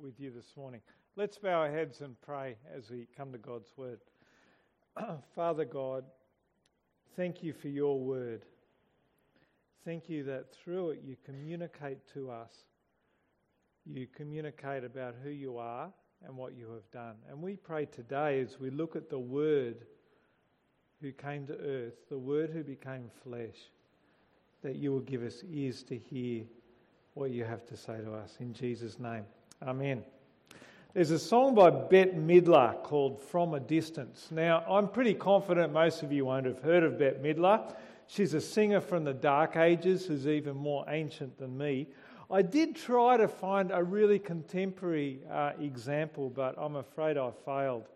with you this morning. Let's bow our heads and pray as we come to God's word. Father God, thank you for your word. Thank you that through it you communicate to us. You communicate about who you are and what you have done. And we pray today as we look at the Word who came to earth, the Word who became flesh, that you will give us ears to hear what you have to say to us. In Jesus' name. Amen. There's a song by Bette Midler called From a Distance. Now, I'm pretty confident most of you won't have heard of Bette Midler. She's a singer from the Dark Ages who's even more ancient than me. I did try to find a really contemporary uh, example, but I'm afraid I failed.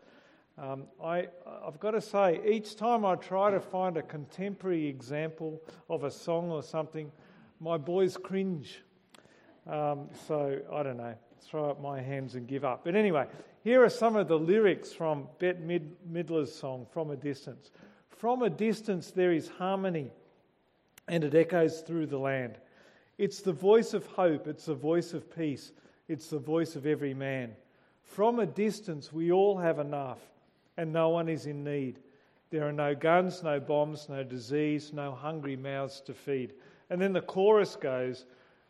Um, I, I've got to say, each time I try to find a contemporary example of a song or something, my boys cringe. Um, so I don't know, throw up my hands and give up. But anyway, here are some of the lyrics from Bette Mid- Midler's song, From a Distance. From a distance, there is harmony, and it echoes through the land. It's the voice of hope, it's the voice of peace, it's the voice of every man. From a distance, we all have enough, and no one is in need. There are no guns, no bombs, no disease, no hungry mouths to feed. And then the chorus goes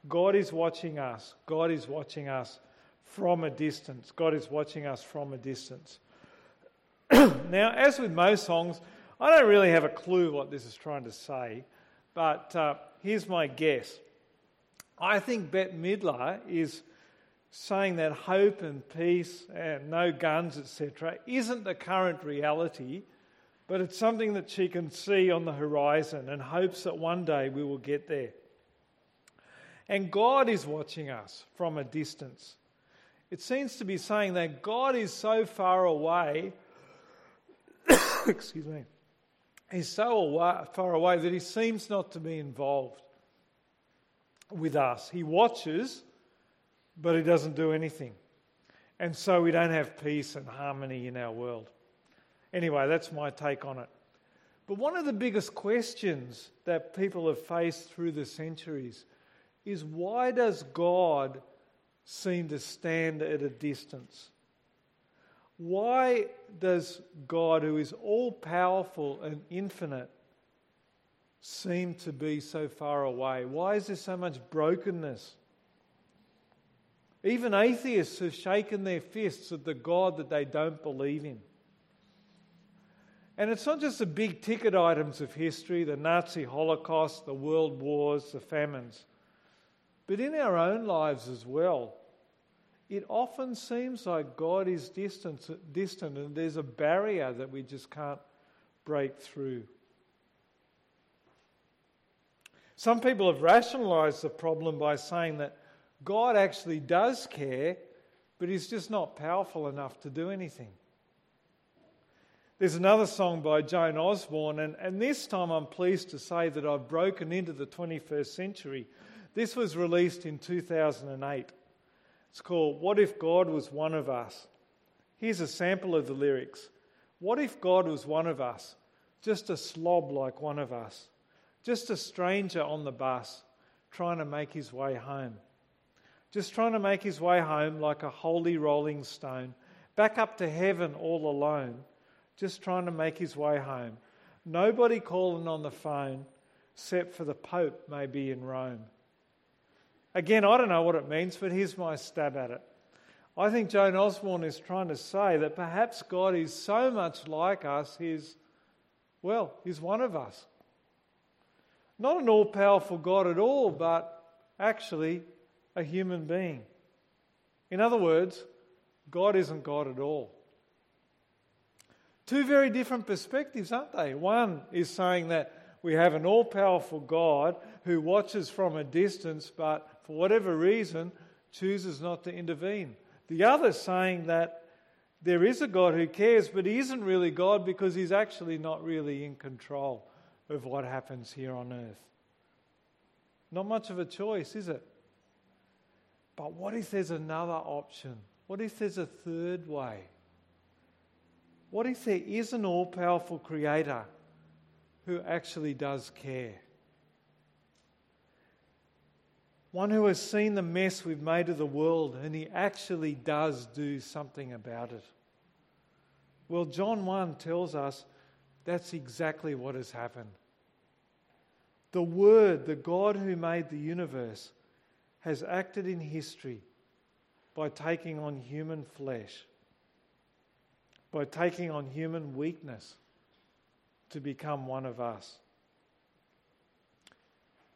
God is watching us. God is watching us from a distance. God is watching us from a distance. now, as with most songs, I don't really have a clue what this is trying to say, but uh, here's my guess. I think Bette Midler is saying that hope and peace and no guns, etc., isn't the current reality, but it's something that she can see on the horizon and hopes that one day we will get there. And God is watching us from a distance. It seems to be saying that God is so far away, excuse me, he's so away, far away that he seems not to be involved with us. He watches, but he doesn't do anything. And so we don't have peace and harmony in our world. Anyway, that's my take on it. But one of the biggest questions that people have faced through the centuries is why does God seem to stand at a distance? Why does God, who is all powerful and infinite, seem to be so far away? Why is there so much brokenness? Even atheists have shaken their fists at the God that they don't believe in. And it's not just the big ticket items of history, the Nazi Holocaust, the world wars, the famines. But in our own lives as well, it often seems like God is distant, distant and there's a barrier that we just can't break through. Some people have rationalized the problem by saying that God actually does care, but he's just not powerful enough to do anything. There's another song by Joan Osborne, and, and this time I'm pleased to say that I've broken into the 21st century this was released in 2008. It's called What If God Was One of Us? Here's a sample of the lyrics What if God was one of us? Just a slob like one of us. Just a stranger on the bus trying to make his way home. Just trying to make his way home like a holy rolling stone. Back up to heaven all alone. Just trying to make his way home. Nobody calling on the phone except for the Pope, maybe in Rome. Again, I don't know what it means, but here's my stab at it. I think Joan Osborne is trying to say that perhaps God is so much like us, he's, well, he's one of us. Not an all powerful God at all, but actually a human being. In other words, God isn't God at all. Two very different perspectives, aren't they? One is saying that we have an all powerful God who watches from a distance, but for whatever reason, chooses not to intervene. The other saying that there is a God who cares, but he isn't really God because he's actually not really in control of what happens here on earth. Not much of a choice, is it? But what if there's another option? What if there's a third way? What if there is an all powerful creator who actually does care? One who has seen the mess we've made of the world, and he actually does do something about it. Well, John 1 tells us that's exactly what has happened. The Word, the God who made the universe, has acted in history by taking on human flesh, by taking on human weakness to become one of us.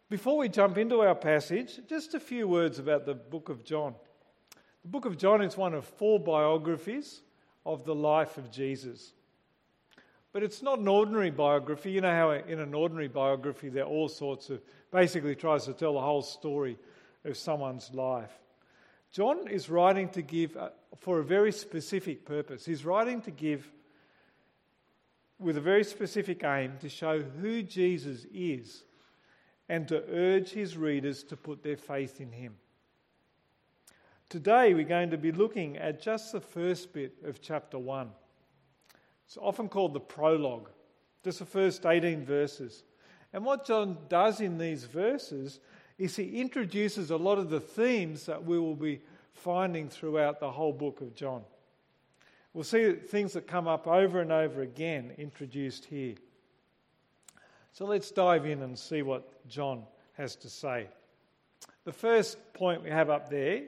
Before we jump into our passage, just a few words about the book of John. The book of John is one of four biographies of the life of Jesus. But it's not an ordinary biography. You know how in an ordinary biography there are all sorts of, basically tries to tell the whole story of someone's life. John is writing to give for a very specific purpose. He's writing to give with a very specific aim to show who Jesus is and to urge his readers to put their faith in him. Today, we're going to be looking at just the first bit of chapter 1. It's often called the prologue, just the first 18 verses. And what John does in these verses is he introduces a lot of the themes that we will be finding throughout the whole book of John. We'll see things that come up over and over again introduced here. So let's dive in and see what John has to say. The first point we have up there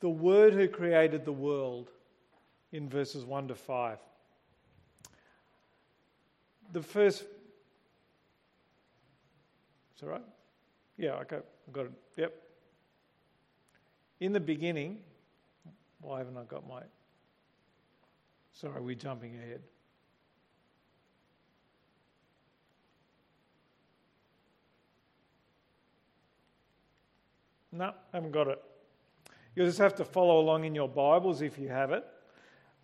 the Word who created the world in verses 1 to 5. The first. Is that right? Yeah, okay, I've got it. Yep. In the beginning, why haven't I got my. Sorry, we're jumping ahead. No, haven't got it. You'll just have to follow along in your Bibles if you have it.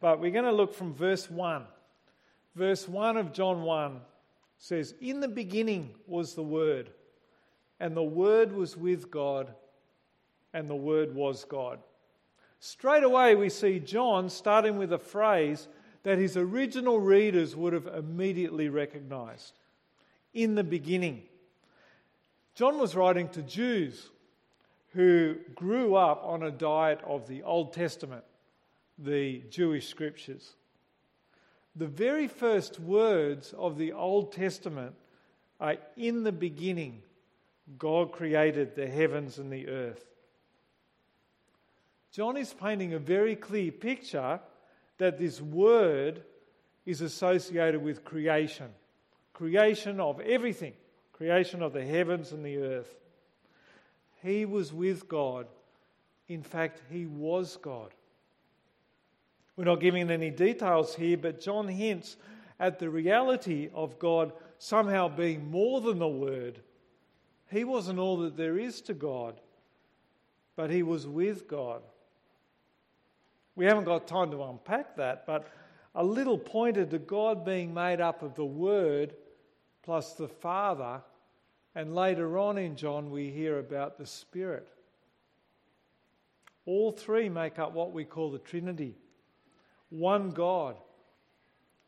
But we're going to look from verse 1. Verse 1 of John 1 says, In the beginning was the Word, and the Word was with God, and the Word was God. Straight away, we see John starting with a phrase that his original readers would have immediately recognized. In the beginning. John was writing to Jews who grew up on a diet of the Old Testament, the Jewish scriptures. The very first words of the Old Testament are in the beginning, God created the heavens and the earth. John is painting a very clear picture that this word is associated with creation creation of everything, creation of the heavens and the earth. He was with God. In fact, he was God. We're not giving any details here, but John hints at the reality of God somehow being more than the Word. He wasn't all that there is to God, but he was with God. We haven't got time to unpack that, but a little pointer to God being made up of the Word plus the Father and later on in John, we hear about the Spirit. All three make up what we call the Trinity one God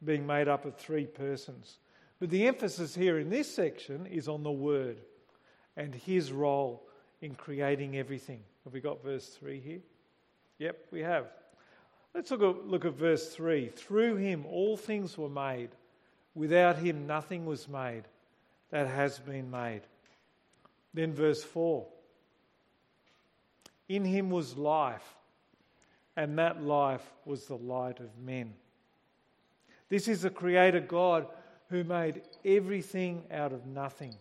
being made up of three persons. But the emphasis here in this section is on the Word and His role in creating everything. Have we got verse 3 here? Yep, we have. Let's look at, look at verse 3. Through Him all things were made, without Him nothing was made that has been made. Then, verse 4 In him was life, and that life was the light of men. This is the Creator God who made everything out of nothing.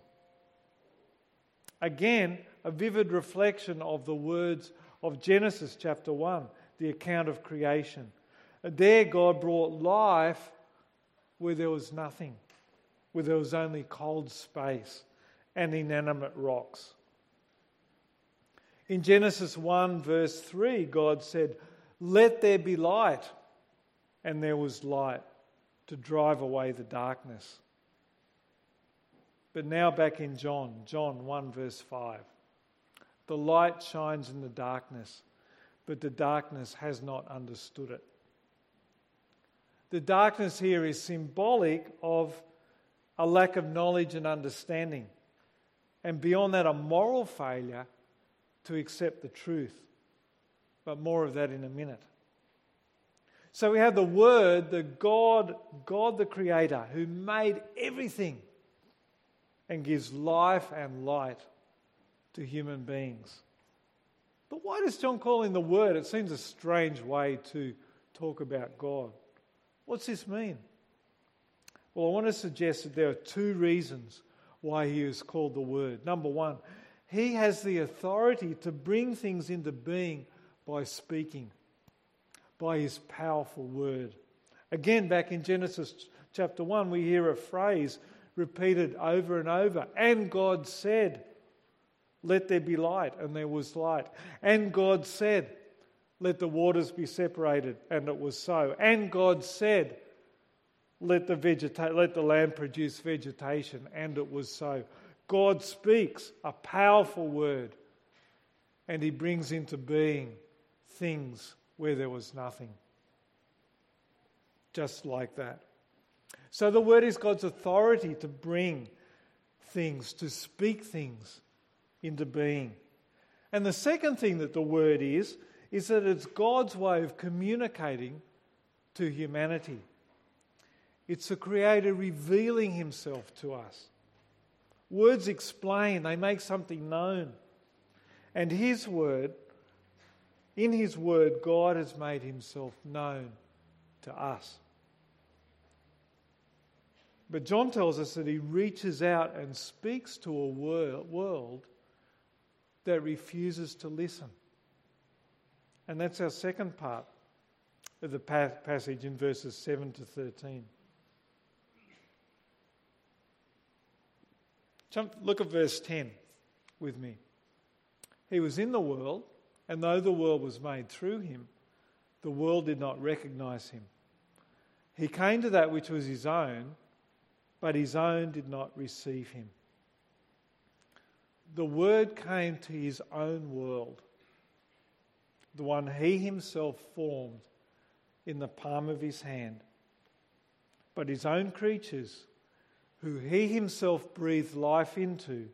Again, a vivid reflection of the words of Genesis chapter 1, the account of creation. There, God brought life where there was nothing where there was only cold space and inanimate rocks. In Genesis 1, verse 3, God said, Let there be light. And there was light to drive away the darkness. But now back in John, John 1, verse 5. The light shines in the darkness, but the darkness has not understood it. The darkness here is symbolic of a lack of knowledge and understanding. And beyond that, a moral failure to accept the truth. But more of that in a minute. So we have the Word, the God, God the Creator, who made everything and gives life and light to human beings. But why does John call in the Word? It seems a strange way to talk about God. What's this mean? Well, I want to suggest that there are two reasons why he is called the Word. Number one, he has the authority to bring things into being by speaking, by his powerful word. Again, back in Genesis chapter 1, we hear a phrase repeated over and over and God said, Let there be light, and there was light. And God said, Let the waters be separated, and it was so. And God said, let the, vegeta- let the land produce vegetation, and it was so. God speaks a powerful word, and he brings into being things where there was nothing. Just like that. So the word is God's authority to bring things, to speak things into being. And the second thing that the word is, is that it's God's way of communicating to humanity. It's the Creator revealing Himself to us. Words explain, they make something known. And His Word, in His Word, God has made Himself known to us. But John tells us that He reaches out and speaks to a world that refuses to listen. And that's our second part of the passage in verses 7 to 13. Jump, look at verse 10 with me. He was in the world, and though the world was made through him, the world did not recognize him. He came to that which was his own, but his own did not receive him. The word came to his own world, the one he himself formed in the palm of his hand. But his own creatures who he himself breathed life into,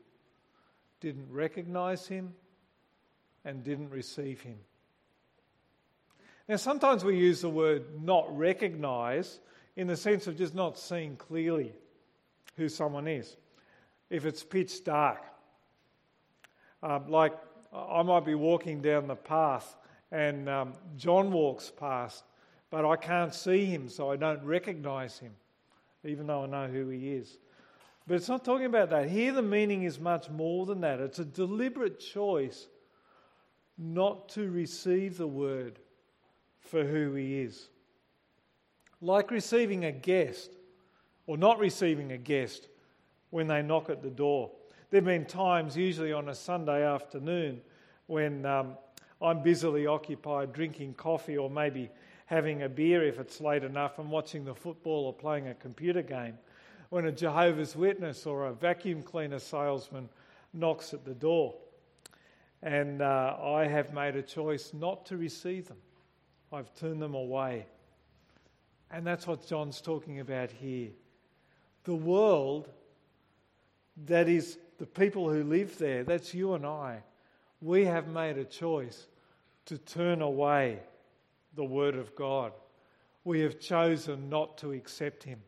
didn't recognize him and didn't receive him. Now, sometimes we use the word not recognize in the sense of just not seeing clearly who someone is. If it's pitch dark, um, like I might be walking down the path and um, John walks past, but I can't see him, so I don't recognize him even though I know who he is. But it's not talking about that. Here, the meaning is much more than that. It's a deliberate choice not to receive the word for who he is. Like receiving a guest, or not receiving a guest when they knock at the door. There have been times, usually on a Sunday afternoon, when um, I'm busily occupied drinking coffee or maybe having a beer if it's late enough and watching the football or playing a computer game. When a Jehovah's Witness or a vacuum cleaner salesman knocks at the door. And uh, I have made a choice not to receive them, I've turned them away. And that's what John's talking about here. The world that is the people who live there, that's you and I. We have made a choice to turn away the Word of God. We have chosen not to accept Him,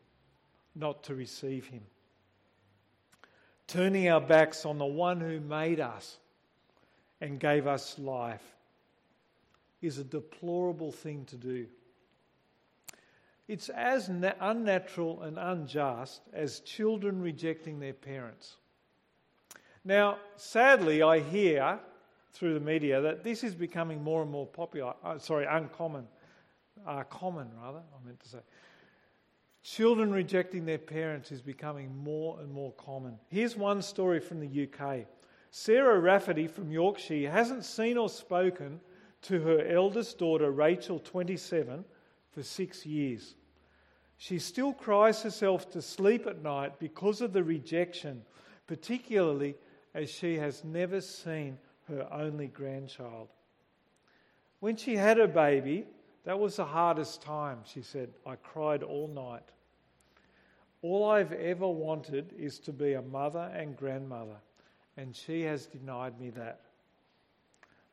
not to receive Him. Turning our backs on the one who made us and gave us life is a deplorable thing to do. It's as na- unnatural and unjust as children rejecting their parents. Now, sadly, I hear through the media that this is becoming more and more popular. Uh, sorry, uncommon. Uh, common, rather, I meant to say. Children rejecting their parents is becoming more and more common. Here's one story from the UK. Sarah Rafferty from Yorkshire hasn't seen or spoken to her eldest daughter, Rachel, 27, for six years. She still cries herself to sleep at night because of the rejection, particularly as she has never seen her only grandchild. When she had her baby, that was the hardest time, she said. I cried all night. All I've ever wanted is to be a mother and grandmother, and she has denied me that.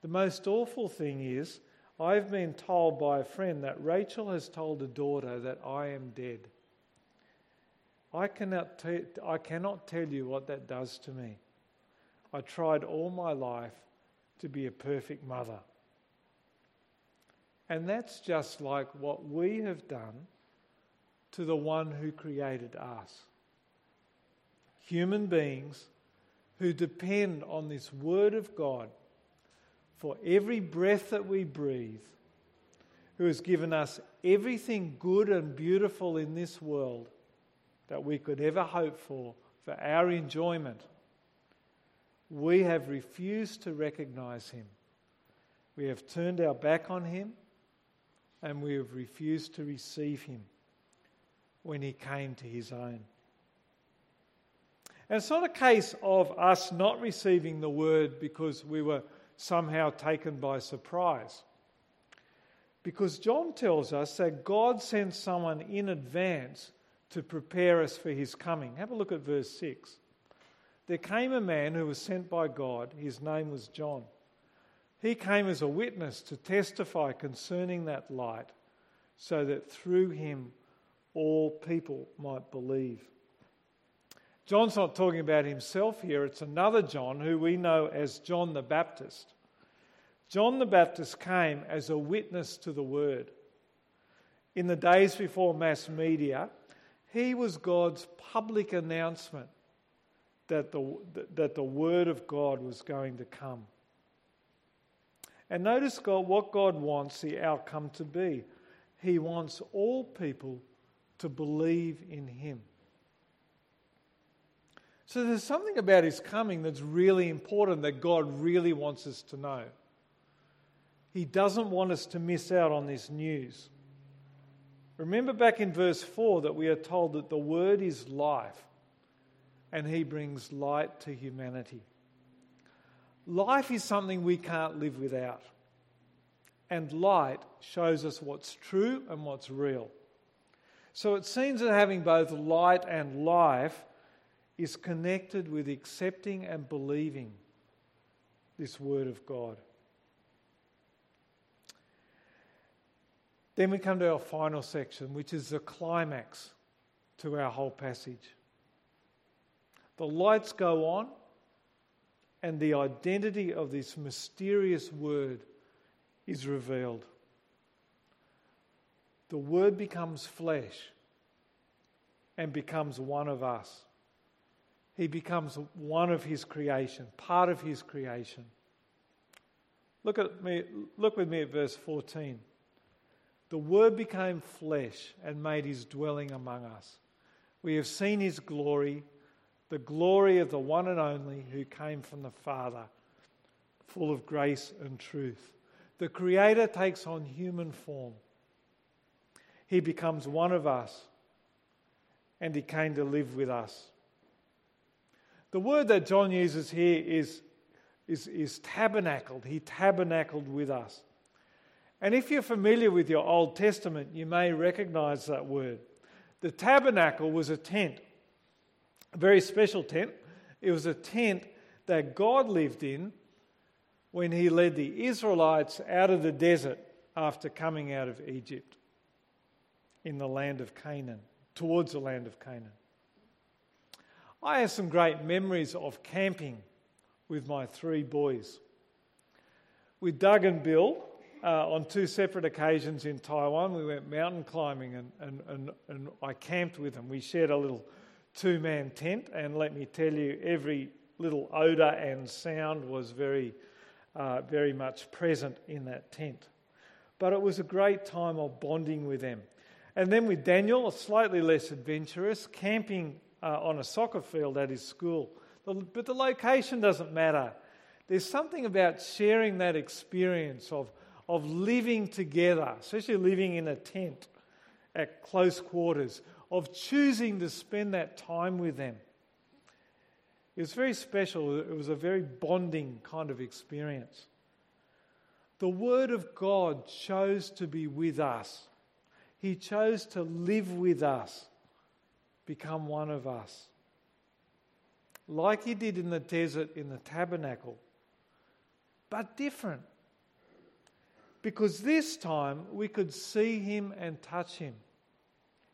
The most awful thing is, I've been told by a friend that Rachel has told a daughter that I am dead. I cannot, te- I cannot tell you what that does to me. I tried all my life to be a perfect mother. And that's just like what we have done to the one who created us. Human beings who depend on this Word of God for every breath that we breathe, who has given us everything good and beautiful in this world that we could ever hope for for our enjoyment, we have refused to recognize Him. We have turned our back on Him and we have refused to receive Him when He came to His own. And it's not a case of us not receiving the word because we were somehow taken by surprise. Because John tells us that God sent someone in advance to prepare us for his coming. Have a look at verse 6. There came a man who was sent by God. His name was John. He came as a witness to testify concerning that light, so that through him all people might believe. John's not talking about himself here, it's another John who we know as John the Baptist. John the Baptist came as a witness to the word. In the days before mass media, he was God's public announcement that the, that the word of God was going to come. And notice God, what God wants the outcome to be. He wants all people to believe in Him. So there's something about his coming that's really important that God really wants us to know. He doesn't want us to miss out on this news. Remember back in verse 4 that we are told that the Word is life and He brings light to humanity. Life is something we can't live without. And light shows us what's true and what's real. So it seems that having both light and life is connected with accepting and believing this Word of God. Then we come to our final section, which is the climax to our whole passage. The lights go on, and the identity of this mysterious Word is revealed. The Word becomes flesh and becomes one of us he becomes one of his creation, part of his creation. Look at me, look with me at verse 14. The word became flesh and made his dwelling among us. We have seen his glory, the glory of the one and only who came from the Father, full of grace and truth. The Creator takes on human form. He becomes one of us, and he came to live with us. The word that John uses here is, is, is tabernacled. He tabernacled with us. And if you're familiar with your Old Testament, you may recognize that word. The tabernacle was a tent, a very special tent. It was a tent that God lived in when he led the Israelites out of the desert after coming out of Egypt in the land of Canaan, towards the land of Canaan. I have some great memories of camping with my three boys. With Doug and Bill, uh, on two separate occasions in Taiwan, we went mountain climbing and, and, and, and I camped with them. We shared a little two man tent, and let me tell you, every little odour and sound was very, uh, very much present in that tent. But it was a great time of bonding with them. And then with Daniel, a slightly less adventurous, camping uh, on a soccer field at his school. But the location doesn't matter. There's something about sharing that experience of, of living together, especially living in a tent at close quarters, of choosing to spend that time with them. It was very special. It was a very bonding kind of experience. The Word of God chose to be with us, He chose to live with us become one of us. Like he did in the desert in the tabernacle, but different. Because this time we could see him and touch him.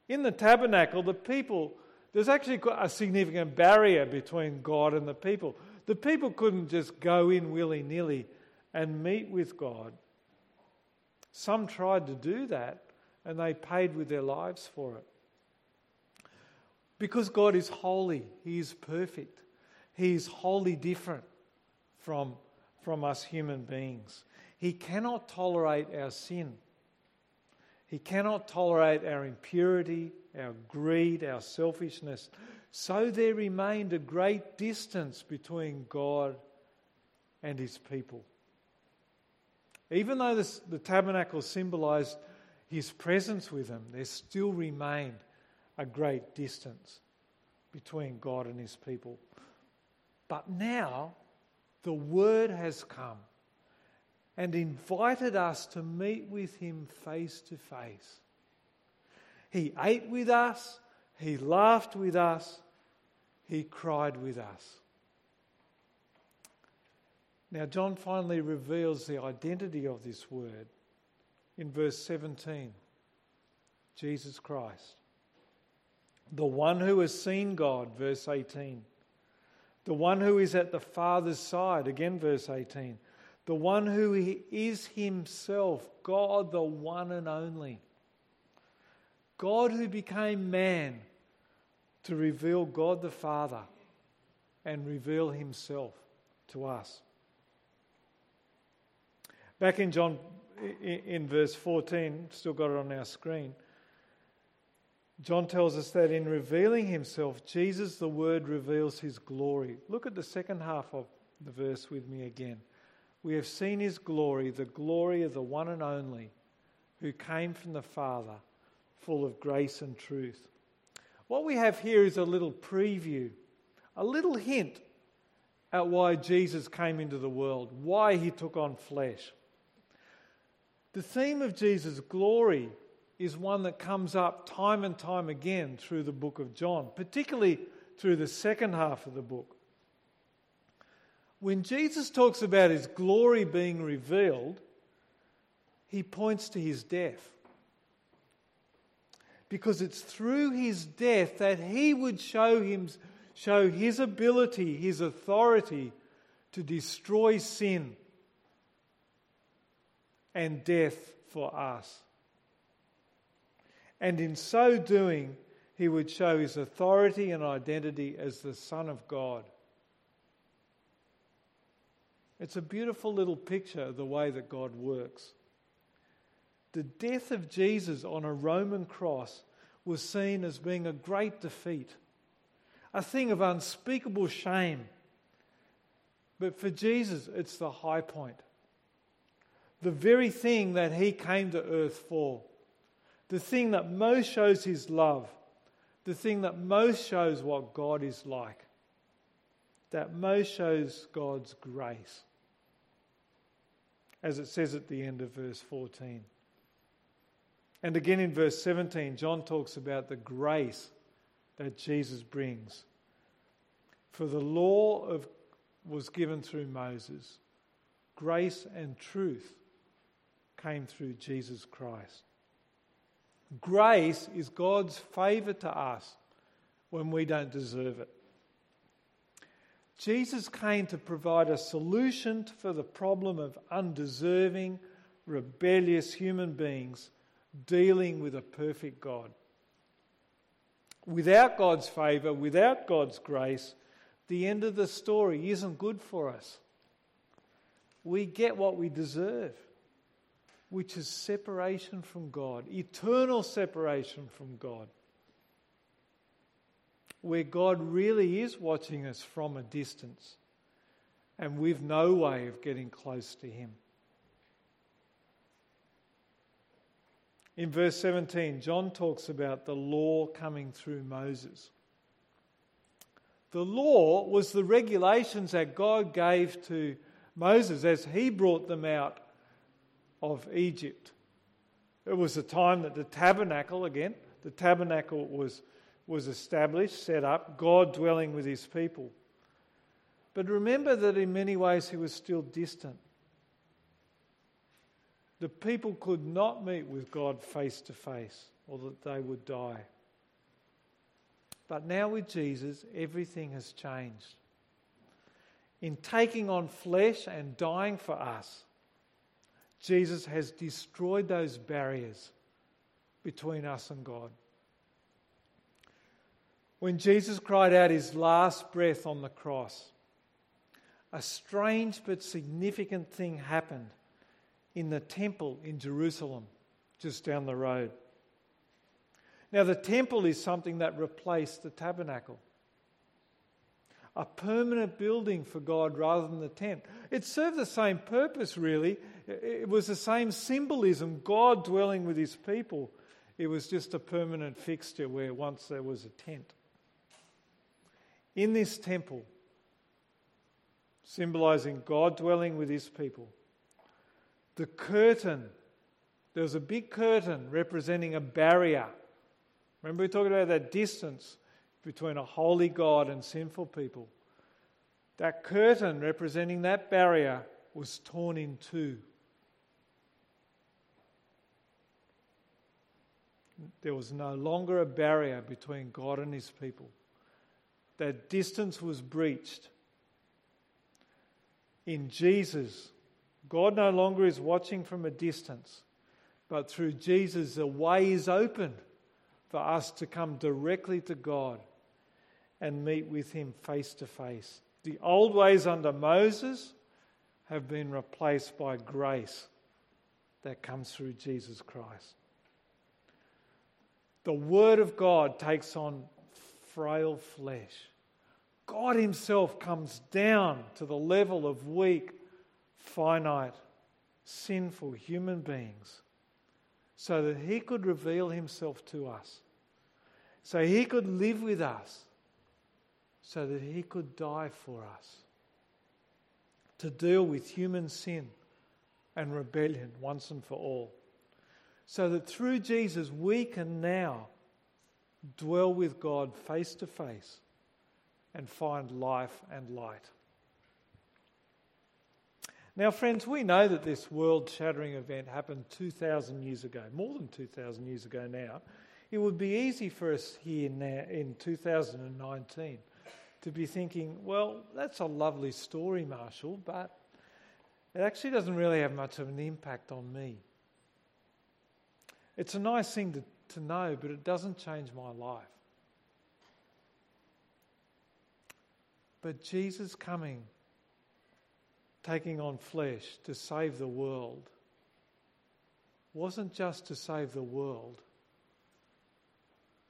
In the tabernacle, the people, there's actually a significant barrier between God and the people. The people couldn't just go in willy nilly and meet with God. Some tried to do that and they paid with their lives for it. Because God is holy, He is perfect, He is wholly different from, from us human beings. He cannot tolerate our sin. He cannot tolerate our impurity, our greed, our selfishness. So there remained a great distance between God and his people. Even though this, the tabernacle symbolized his presence with them, there still remained a great distance between God and his people. But now the word has come and invited us to meet with him face to face. He ate with us, he laughed with us, he cried with us. Now, John finally reveals the identity of this word in verse 17 Jesus Christ. The one who has seen God, verse 18. The one who is at the Father's side, again, verse 18 the one who is himself, God, the one and only. God who became man to reveal God the Father and reveal himself to us. Back in John, in verse 14, still got it on our screen, John tells us that in revealing himself, Jesus the Word reveals his glory. Look at the second half of the verse with me again. We have seen his glory, the glory of the one and only who came from the Father, full of grace and truth. What we have here is a little preview, a little hint at why Jesus came into the world, why he took on flesh. The theme of Jesus' glory is one that comes up time and time again through the book of John, particularly through the second half of the book. When Jesus talks about his glory being revealed, he points to his death. Because it's through his death that he would show, him, show his ability, his authority to destroy sin and death for us. And in so doing, he would show his authority and identity as the Son of God. It's a beautiful little picture of the way that God works. The death of Jesus on a Roman cross was seen as being a great defeat, a thing of unspeakable shame. But for Jesus, it's the high point. The very thing that he came to earth for, the thing that most shows his love, the thing that most shows what God is like that most shows God's grace, as it says at the end of verse 14. And again in verse 17, John talks about the grace that Jesus brings. For the law of, was given through Moses, grace and truth came through Jesus Christ. Grace is God's favour to us when we don't deserve it. Jesus came to provide a solution for the problem of undeserving, rebellious human beings dealing with a perfect God. Without God's favour, without God's grace, the end of the story isn't good for us. We get what we deserve, which is separation from God, eternal separation from God where God really is watching us from a distance and we've no way of getting close to Him. In verse 17, John talks about the law coming through Moses. The law was the regulations that God gave to Moses as he brought them out of Egypt. It was a time that the tabernacle, again, the tabernacle was was established, set up, God dwelling with his people. But remember that in many ways he was still distant. The people could not meet with God face to face, or that they would die. But now with Jesus, everything has changed. In taking on flesh and dying for us, Jesus has destroyed those barriers between us and God. When Jesus cried out his last breath on the cross, a strange but significant thing happened in the temple in Jerusalem, just down the road. Now, the temple is something that replaced the tabernacle. A permanent building for God rather than the tent. It served the same purpose, really. It was the same symbolism God dwelling with his people. It was just a permanent fixture where once there was a tent. In this temple, symbolizing God dwelling with his people, the curtain, there was a big curtain representing a barrier Remember, we talked about that distance between a holy God and sinful people. That curtain representing that barrier was torn in two. There was no longer a barrier between God and his people. That distance was breached. In Jesus, God no longer is watching from a distance, but through Jesus, the way is open for us to come directly to God and meet with Him face to face. The old ways under Moses have been replaced by grace that comes through Jesus Christ. The Word of God takes on frail flesh. God Himself comes down to the level of weak, finite, sinful human beings so that He could reveal Himself to us so he could live with us, so that he could die for us, to deal with human sin and rebellion once and for all, so that through Jesus we can now dwell with God face to face and find life and light. Now, friends, we know that this world shattering event happened 2,000 years ago, more than 2,000 years ago now. It would be easy for us here in 2019 to be thinking, well, that's a lovely story, Marshall, but it actually doesn't really have much of an impact on me. It's a nice thing to, to know, but it doesn't change my life. But Jesus coming, taking on flesh to save the world, wasn't just to save the world,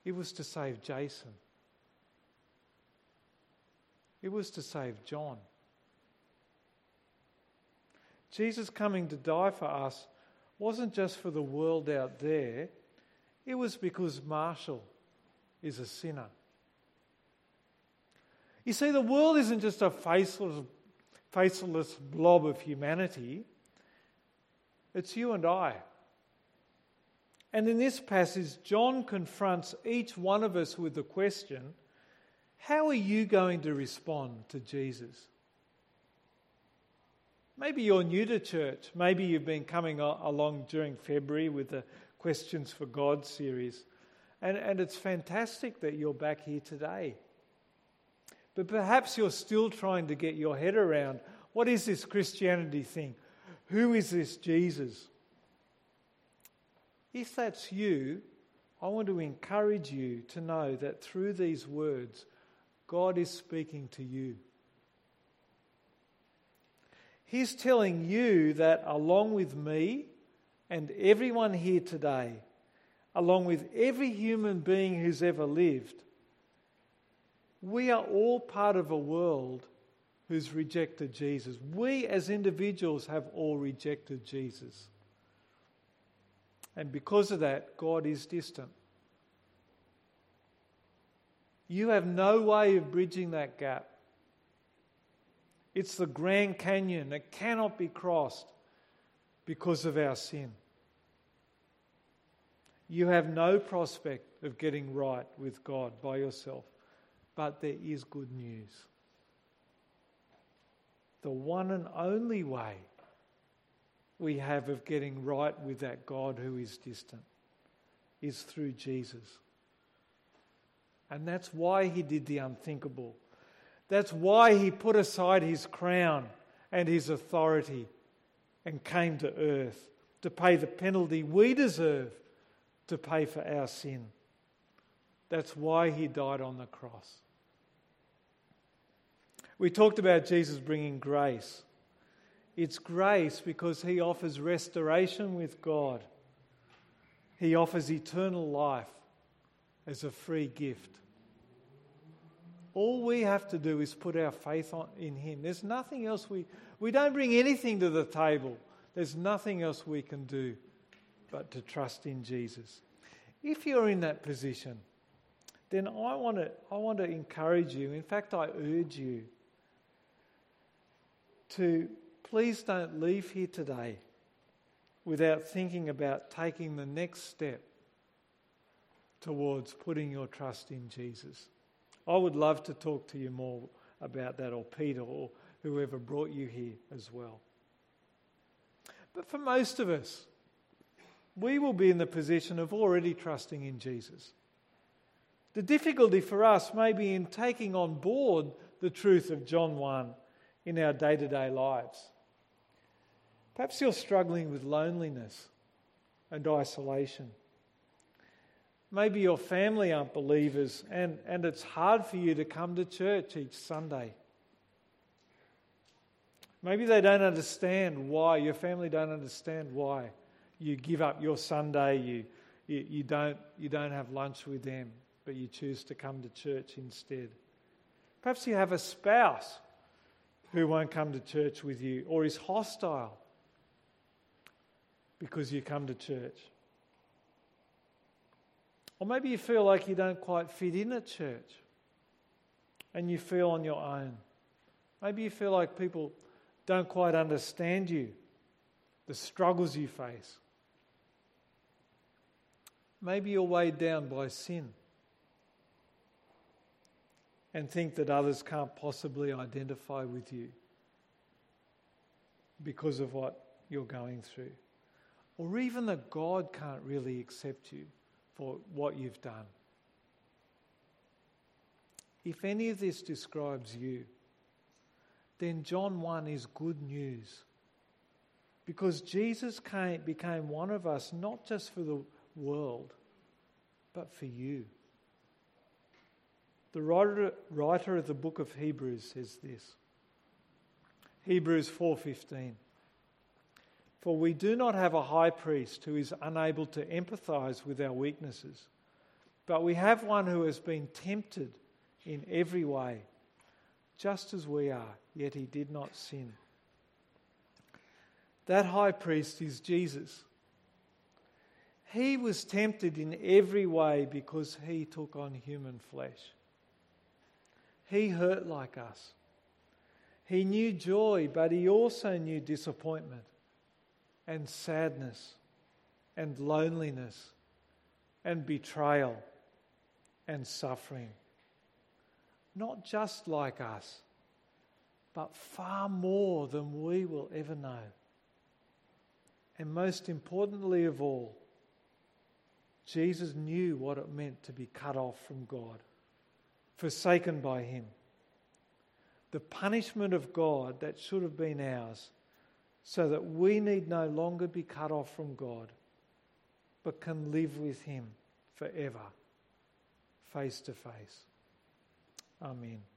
it was to save Jason. It was to save John. Jesus coming to die for us wasn't just for the world out there, it was because Marshall is a sinner. You see, the world isn't just a faceless, faceless blob of humanity, it's you and I. And in this passage, John confronts each one of us with the question how are you going to respond to Jesus? Maybe you're new to church. Maybe you've been coming along during February with the Questions for God series. And, and it's fantastic that you're back here today. But perhaps you're still trying to get your head around what is this Christianity thing? Who is this Jesus? If that's you, I want to encourage you to know that through these words, God is speaking to you. He's telling you that along with me and everyone here today, along with every human being who's ever lived, we are all part of a world who's rejected Jesus. We as individuals have all rejected Jesus. And because of that, God is distant. You have no way of bridging that gap. It's the Grand Canyon. It cannot be crossed because of our sin. You have no prospect of getting right with God by yourself. But there is good news. The one and only way we have of getting right with that God who is distant is through Jesus. And that's why he did the unthinkable. That's why he put aside his crown and his authority and came to earth to pay the penalty we deserve to pay for our sin. That's why he died on the cross. We talked about Jesus bringing grace. It's grace because he offers restoration with God. He offers eternal life as a free gift. All we have to do is put our faith in him. There's nothing else we we don't bring anything to the table. There's nothing else we can do but to trust in Jesus. If you're in that position, then I want to I want to encourage you. In fact, I urge you to please don't leave here today without thinking about taking the next step towards putting your trust in Jesus. I would love to talk to you more about that, or Peter, or whoever brought you here as well. But for most of us, we will be in the position of already trusting in Jesus. The difficulty for us may be in taking on board the truth of John 1 in our day to day lives. Perhaps you're struggling with loneliness and isolation. Maybe your family aren't believers and, and it's hard for you to come to church each Sunday. Maybe they don't understand why, your family don't understand why you give up your Sunday, you, you, you, don't, you don't have lunch with them, but you choose to come to church instead. Perhaps you have a spouse who won't come to church with you or is hostile because you come to church. Or maybe you feel like you don't quite fit in at church and you feel on your own. Maybe you feel like people don't quite understand you, the struggles you face. Maybe you're weighed down by sin and think that others can't possibly identify with you because of what you're going through. Or even that God can't really accept you for what you've done. If any of this describes you, then John 1 is good news. Because Jesus came, became one of us, not just for the world, but for you. The writer, writer of the book of Hebrews says this. Hebrews 4:15 For we do not have a high priest who is unable to empathize with our weaknesses, but we have one who has been tempted in every way, just as we are, yet he did not sin. That high priest is Jesus. He was tempted in every way because he took on human flesh. He hurt like us. He knew joy, but he also knew disappointment and sadness and loneliness and betrayal and suffering. Not just like us, but far more than we will ever know. And most importantly of all, Jesus knew what it meant to be cut off from God forsaken by Him. The punishment of God that should have been ours, so that we need no longer be cut off from God, but can live with Him forever, face to face. Amen.